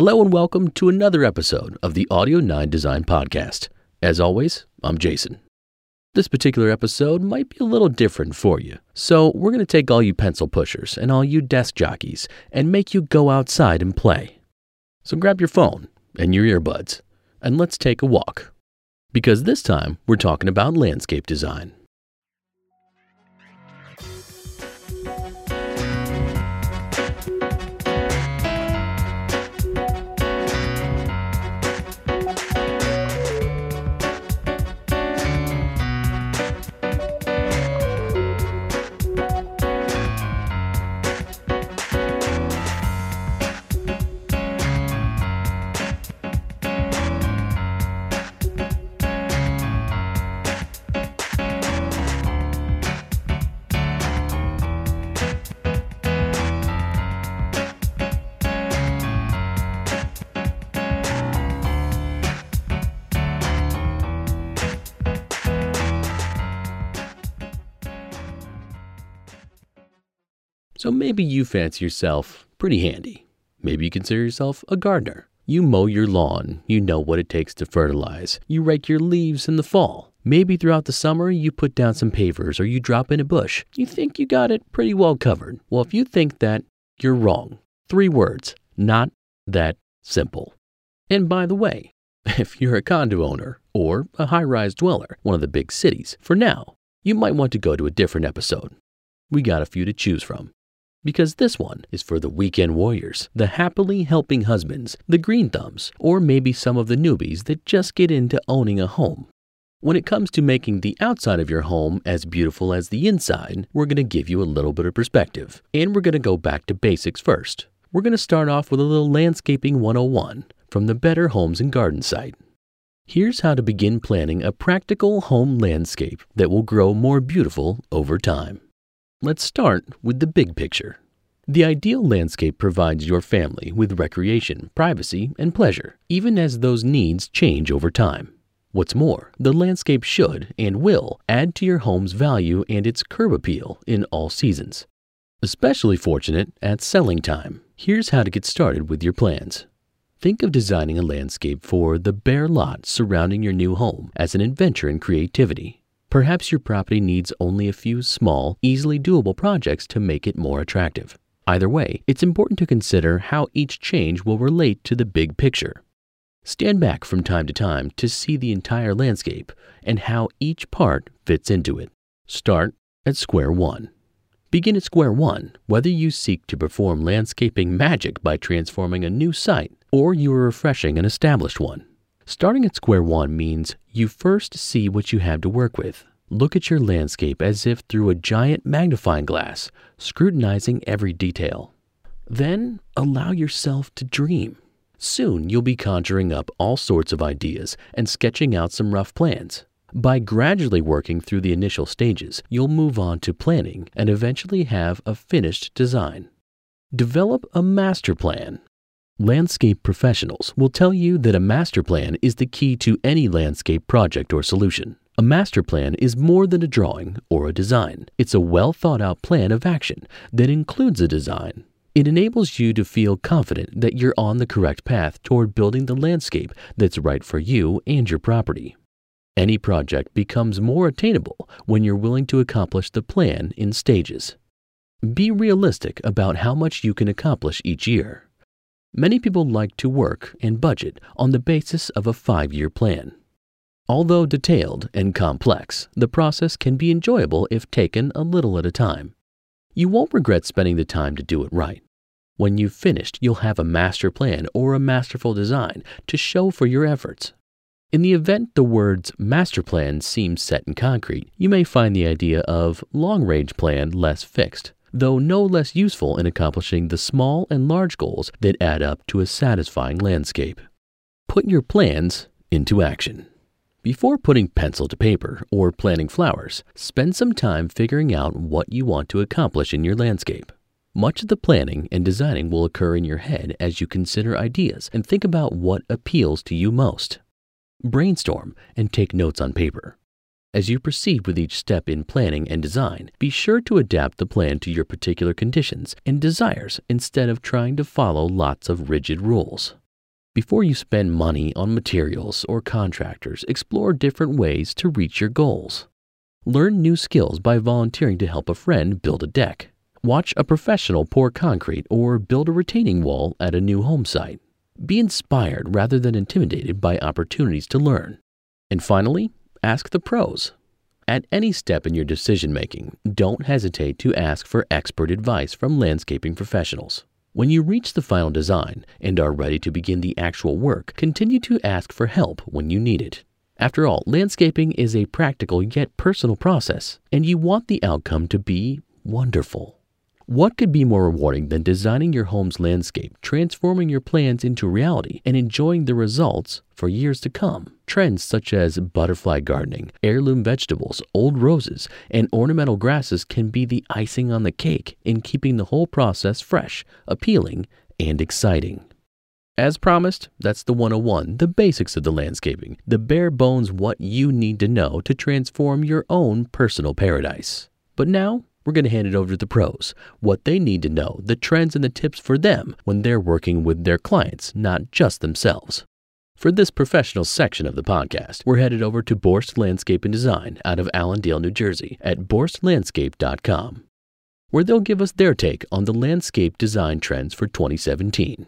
Hello and welcome to another episode of the Audio 9 Design Podcast. As always, I'm Jason. This particular episode might be a little different for you, so we're going to take all you pencil pushers and all you desk jockeys and make you go outside and play. So grab your phone and your earbuds and let's take a walk. Because this time we're talking about landscape design. So maybe you fancy yourself pretty handy. Maybe you consider yourself a gardener. You mow your lawn, you know what it takes to fertilize, you rake your leaves in the fall. Maybe throughout the summer you put down some pavers or you drop in a bush. You think you got it pretty well covered. Well, if you think that, you're wrong. Three words, not that simple. And by the way, if you're a condo owner or a high rise dweller, one of the big cities, for now, you might want to go to a different episode. We got a few to choose from because this one is for the weekend warriors, the happily helping husbands, the green thumbs, or maybe some of the newbies that just get into owning a home. When it comes to making the outside of your home as beautiful as the inside, we're going to give you a little bit of perspective. And we're going to go back to basics first. We're going to start off with a little landscaping 101 from the Better Homes and Garden site. Here's how to begin planning a practical home landscape that will grow more beautiful over time. Let's start with the big picture. The ideal landscape provides your family with recreation, privacy, and pleasure, even as those needs change over time. What's more, the landscape should and will add to your home's value and its curb appeal in all seasons. Especially fortunate at selling time. Here's how to get started with your plans. Think of designing a landscape for the bare lot surrounding your new home as an adventure in creativity. Perhaps your property needs only a few small, easily doable projects to make it more attractive. Either way, it's important to consider how each change will relate to the big picture. Stand back from time to time to see the entire landscape and how each part fits into it. Start at square one. Begin at square one, whether you seek to perform landscaping magic by transforming a new site or you are refreshing an established one. Starting at square one means you first see what you have to work with. Look at your landscape as if through a giant magnifying glass, scrutinizing every detail. Then allow yourself to dream. Soon you'll be conjuring up all sorts of ideas and sketching out some rough plans. By gradually working through the initial stages, you'll move on to planning and eventually have a finished design. Develop a master plan. Landscape professionals will tell you that a master plan is the key to any landscape project or solution. A master plan is more than a drawing or a design. It's a well thought out plan of action that includes a design. It enables you to feel confident that you're on the correct path toward building the landscape that's right for you and your property. Any project becomes more attainable when you're willing to accomplish the plan in stages. Be realistic about how much you can accomplish each year. Many people like to work and budget on the basis of a five year plan. Although detailed and complex, the process can be enjoyable if taken a little at a time. You won't regret spending the time to do it right. When you've finished, you'll have a master plan or a masterful design to show for your efforts. In the event the words master plan seem set in concrete, you may find the idea of long range plan less fixed though no less useful in accomplishing the small and large goals that add up to a satisfying landscape. Put your plans into action. Before putting pencil to paper or planting flowers, spend some time figuring out what you want to accomplish in your landscape. Much of the planning and designing will occur in your head as you consider ideas and think about what appeals to you most. Brainstorm and take notes on paper. As you proceed with each step in planning and design, be sure to adapt the plan to your particular conditions and desires instead of trying to follow lots of rigid rules. Before you spend money on materials or contractors, explore different ways to reach your goals. Learn new skills by volunteering to help a friend build a deck. Watch a professional pour concrete or build a retaining wall at a new home site. Be inspired rather than intimidated by opportunities to learn. And finally, ask the pros. At any step in your decision making, don't hesitate to ask for expert advice from landscaping professionals. When you reach the final design and are ready to begin the actual work, continue to ask for help when you need it. After all, landscaping is a practical yet personal process, and you want the outcome to be wonderful. What could be more rewarding than designing your home's landscape, transforming your plans into reality, and enjoying the results for years to come? Trends such as butterfly gardening, heirloom vegetables, old roses, and ornamental grasses can be the icing on the cake in keeping the whole process fresh, appealing, and exciting. As promised, that's the 101, the basics of the landscaping, the bare bones what you need to know to transform your own personal paradise. But now, we're going to hand it over to the pros, what they need to know, the trends and the tips for them when they're working with their clients, not just themselves. For this professional section of the podcast, we're headed over to Borst Landscape and Design out of Allendale, New Jersey at borstlandscape.com, where they'll give us their take on the landscape design trends for 2017.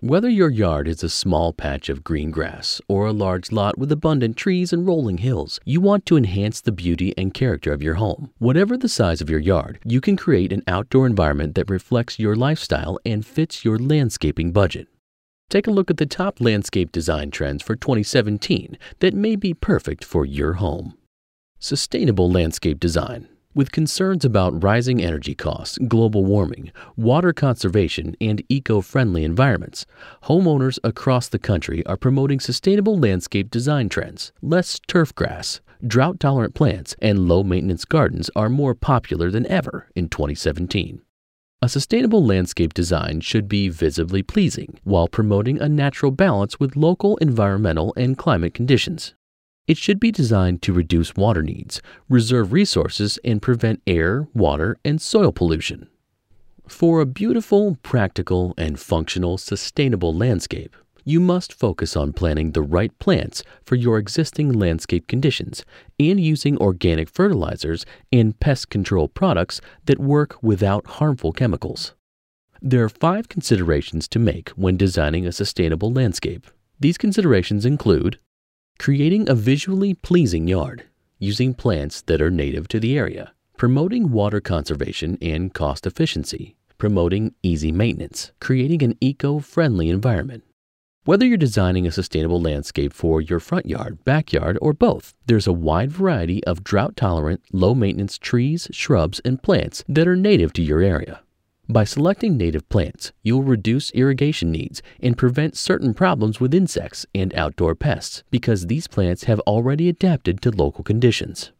Whether your yard is a small patch of green grass or a large lot with abundant trees and rolling hills, you want to enhance the beauty and character of your home. Whatever the size of your yard, you can create an outdoor environment that reflects your lifestyle and fits your landscaping budget. Take a look at the top landscape design trends for 2017 that may be perfect for your home. Sustainable landscape design. With concerns about rising energy costs, global warming, water conservation, and eco friendly environments, homeowners across the country are promoting sustainable landscape design trends. Less turf grass, drought tolerant plants, and low maintenance gardens are more popular than ever in 2017. A sustainable landscape design should be visibly pleasing while promoting a natural balance with local environmental and climate conditions. It should be designed to reduce water needs, reserve resources, and prevent air, water, and soil pollution. For a beautiful, practical, and functional sustainable landscape, you must focus on planting the right plants for your existing landscape conditions and using organic fertilizers and pest control products that work without harmful chemicals. There are five considerations to make when designing a sustainable landscape. These considerations include Creating a visually pleasing yard using plants that are native to the area. Promoting water conservation and cost efficiency. Promoting easy maintenance. Creating an eco friendly environment. Whether you're designing a sustainable landscape for your front yard, backyard, or both, there's a wide variety of drought tolerant, low maintenance trees, shrubs, and plants that are native to your area. By selecting native plants, you'll reduce irrigation needs and prevent certain problems with insects and outdoor pests because these plants have already adapted to local conditions.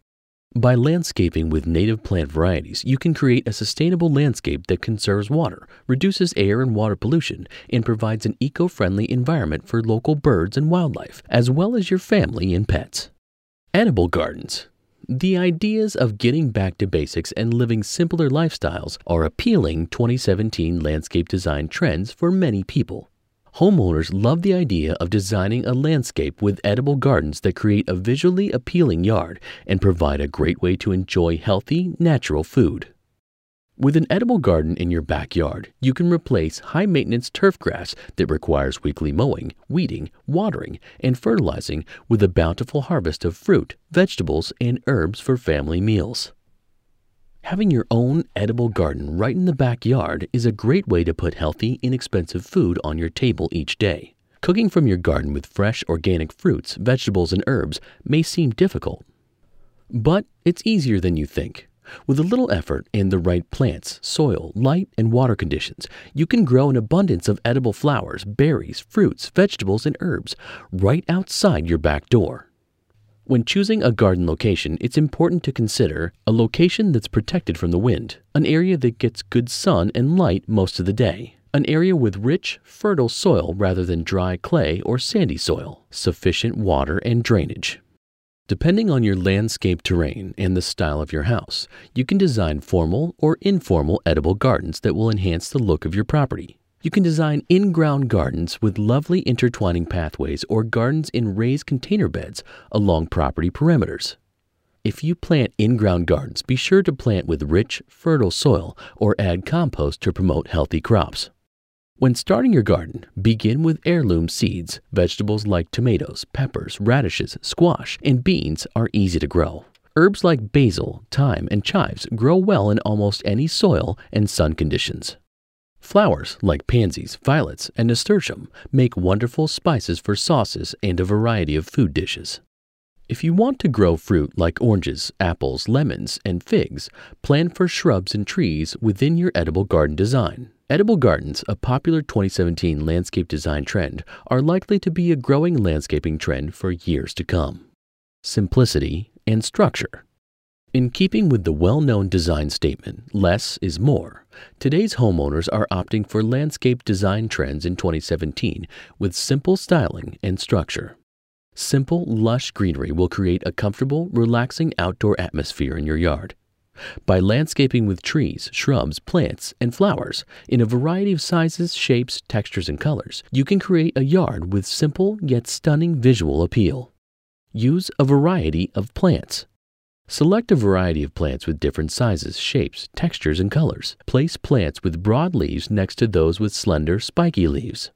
By landscaping with native plant varieties, you can create a sustainable landscape that conserves water, reduces air and water pollution, and provides an eco friendly environment for local birds and wildlife, as well as your family and pets. Edible gardens. The ideas of getting back to basics and living simpler lifestyles are appealing 2017 landscape design trends for many people. Homeowners love the idea of designing a landscape with edible gardens that create a visually appealing yard and provide a great way to enjoy healthy, natural food. With an edible garden in your backyard, you can replace high maintenance turf grass that requires weekly mowing, weeding, watering, and fertilizing with a bountiful harvest of fruit, vegetables, and herbs for family meals. Having your own edible garden right in the backyard is a great way to put healthy, inexpensive food on your table each day. Cooking from your garden with fresh organic fruits, vegetables, and herbs may seem difficult, but it's easier than you think. With a little effort and the right plants, soil, light, and water conditions, you can grow an abundance of edible flowers, berries, fruits, vegetables, and herbs right outside your back door. When choosing a garden location, it's important to consider a location that's protected from the wind, an area that gets good sun and light most of the day, an area with rich, fertile soil rather than dry clay or sandy soil, sufficient water and drainage. Depending on your landscape terrain and the style of your house, you can design formal or informal edible gardens that will enhance the look of your property. You can design in ground gardens with lovely intertwining pathways or gardens in raised container beds along property perimeters. If you plant in ground gardens, be sure to plant with rich, fertile soil or add compost to promote healthy crops. When starting your garden, begin with heirloom seeds. Vegetables like tomatoes, peppers, radishes, squash, and beans are easy to grow. Herbs like basil, thyme, and chives grow well in almost any soil and sun conditions. Flowers like pansies, violets, and nasturtium make wonderful spices for sauces and a variety of food dishes. If you want to grow fruit like oranges, apples, lemons, and figs, plan for shrubs and trees within your edible garden design. Edible gardens, a popular 2017 landscape design trend, are likely to be a growing landscaping trend for years to come. Simplicity and structure. In keeping with the well known design statement, less is more, today's homeowners are opting for landscape design trends in 2017 with simple styling and structure. Simple, lush greenery will create a comfortable, relaxing outdoor atmosphere in your yard by landscaping with trees, shrubs, plants, and flowers in a variety of sizes, shapes, textures, and colors, you can create a yard with simple yet stunning visual appeal. Use a variety of plants. Select a variety of plants with different sizes, shapes, textures, and colors. Place plants with broad leaves next to those with slender, spiky leaves.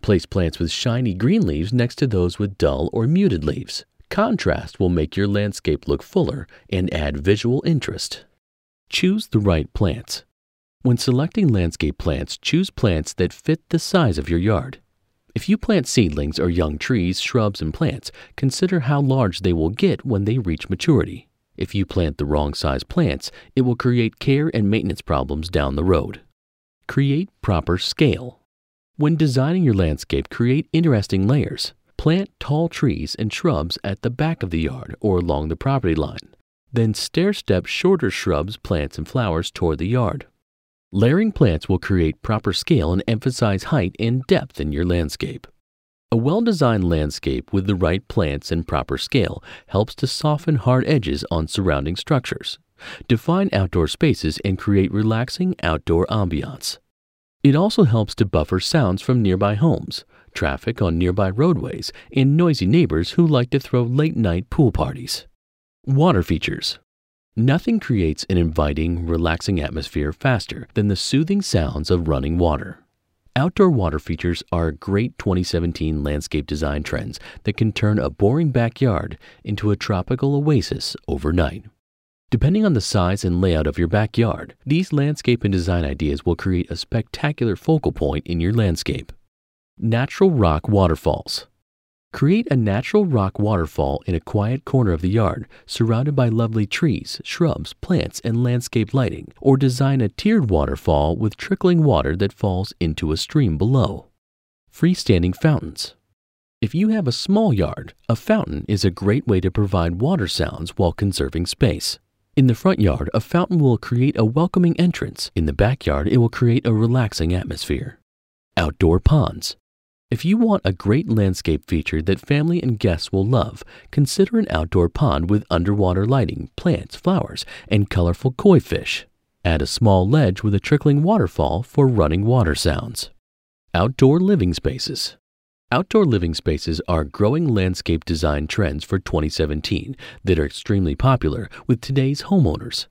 Place plants with shiny green leaves next to those with dull or muted leaves. Contrast will make your landscape look fuller and add visual interest. Choose the right plants. When selecting landscape plants, choose plants that fit the size of your yard. If you plant seedlings or young trees, shrubs, and plants, consider how large they will get when they reach maturity. If you plant the wrong size plants, it will create care and maintenance problems down the road. Create proper scale. When designing your landscape, create interesting layers. Plant tall trees and shrubs at the back of the yard or along the property line. Then stair step shorter shrubs, plants, and flowers toward the yard. Layering plants will create proper scale and emphasize height and depth in your landscape. A well designed landscape with the right plants and proper scale helps to soften hard edges on surrounding structures, define outdoor spaces, and create relaxing outdoor ambiance. It also helps to buffer sounds from nearby homes, traffic on nearby roadways, and noisy neighbors who like to throw late night pool parties. Water features. Nothing creates an inviting, relaxing atmosphere faster than the soothing sounds of running water. Outdoor water features are great 2017 landscape design trends that can turn a boring backyard into a tropical oasis overnight. Depending on the size and layout of your backyard, these landscape and design ideas will create a spectacular focal point in your landscape. Natural rock waterfalls. Create a natural rock waterfall in a quiet corner of the yard, surrounded by lovely trees, shrubs, plants, and landscape lighting, or design a tiered waterfall with trickling water that falls into a stream below. Freestanding fountains. If you have a small yard, a fountain is a great way to provide water sounds while conserving space. In the front yard, a fountain will create a welcoming entrance. In the backyard, it will create a relaxing atmosphere. Outdoor ponds. If you want a great landscape feature that family and guests will love, consider an outdoor pond with underwater lighting, plants, flowers, and colorful koi fish. Add a small ledge with a trickling waterfall for running water sounds. Outdoor living spaces. Outdoor living spaces are growing landscape design trends for 2017 that are extremely popular with today's homeowners.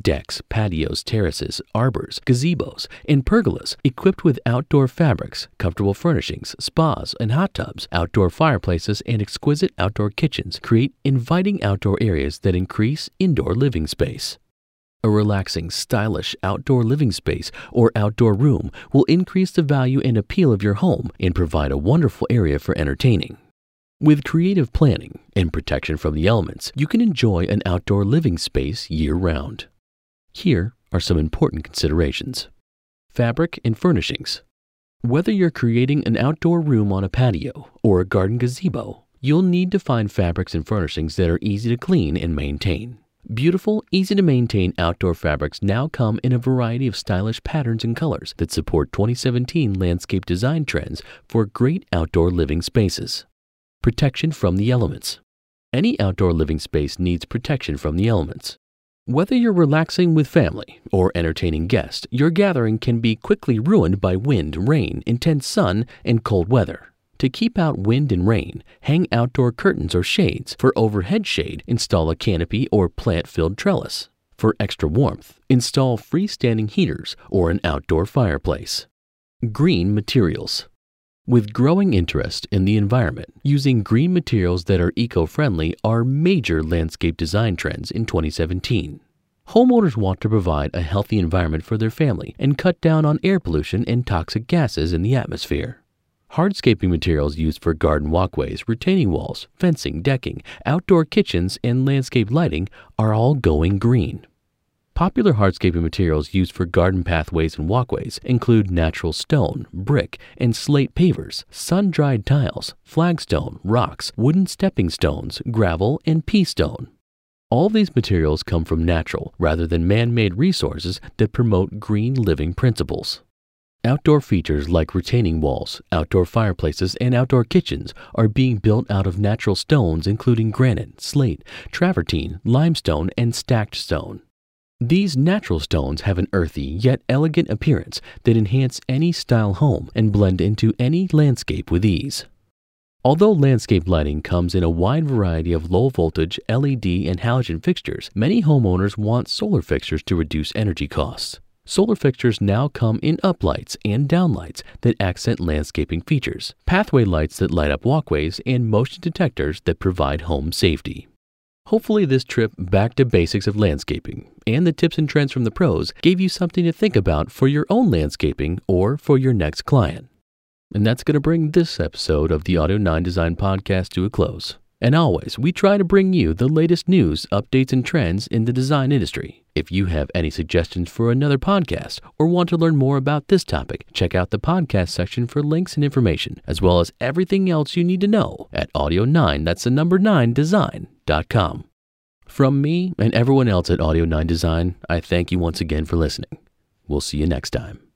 Decks, patios, terraces, arbors, gazebos, and pergolas equipped with outdoor fabrics, comfortable furnishings, spas and hot tubs, outdoor fireplaces, and exquisite outdoor kitchens create inviting outdoor areas that increase indoor living space. A relaxing, stylish outdoor living space or outdoor room will increase the value and appeal of your home and provide a wonderful area for entertaining. With creative planning and protection from the elements, you can enjoy an outdoor living space year round. Here are some important considerations fabric and furnishings. Whether you're creating an outdoor room on a patio or a garden gazebo, you'll need to find fabrics and furnishings that are easy to clean and maintain. Beautiful, easy to maintain outdoor fabrics now come in a variety of stylish patterns and colors that support 2017 landscape design trends for great outdoor living spaces. Protection from the elements. Any outdoor living space needs protection from the elements. Whether you're relaxing with family or entertaining guests, your gathering can be quickly ruined by wind, rain, intense sun, and cold weather. To keep out wind and rain, hang outdoor curtains or shades. For overhead shade, install a canopy or plant filled trellis. For extra warmth, install freestanding heaters or an outdoor fireplace. Green materials. With growing interest in the environment, using green materials that are eco friendly are major landscape design trends in 2017. Homeowners want to provide a healthy environment for their family and cut down on air pollution and toxic gases in the atmosphere. Hardscaping materials used for garden walkways, retaining walls, fencing, decking, outdoor kitchens, and landscape lighting are all going green. Popular hardscaping materials used for garden pathways and walkways include natural stone, brick, and slate pavers, sun dried tiles, flagstone, rocks, wooden stepping stones, gravel, and pea stone. All these materials come from natural rather than man made resources that promote green living principles. Outdoor features like retaining walls, outdoor fireplaces, and outdoor kitchens are being built out of natural stones including granite, slate, travertine, limestone, and stacked stone. These natural stones have an earthy yet elegant appearance that enhance any style home and blend into any landscape with ease. Although landscape lighting comes in a wide variety of low voltage LED and halogen fixtures, many homeowners want solar fixtures to reduce energy costs. Solar fixtures now come in uplights and downlights that accent landscaping features, pathway lights that light up walkways, and motion detectors that provide home safety. Hopefully, this trip back to basics of landscaping and the tips and trends from the pros gave you something to think about for your own landscaping or for your next client. And that's going to bring this episode of the Audio 9 Design Podcast to a close. And always, we try to bring you the latest news, updates, and trends in the design industry. If you have any suggestions for another podcast or want to learn more about this topic, check out the podcast section for links and information, as well as everything else you need to know at audio9, that's the number 9 design.com. From me and everyone else at Audio 9 Design, I thank you once again for listening. We'll see you next time.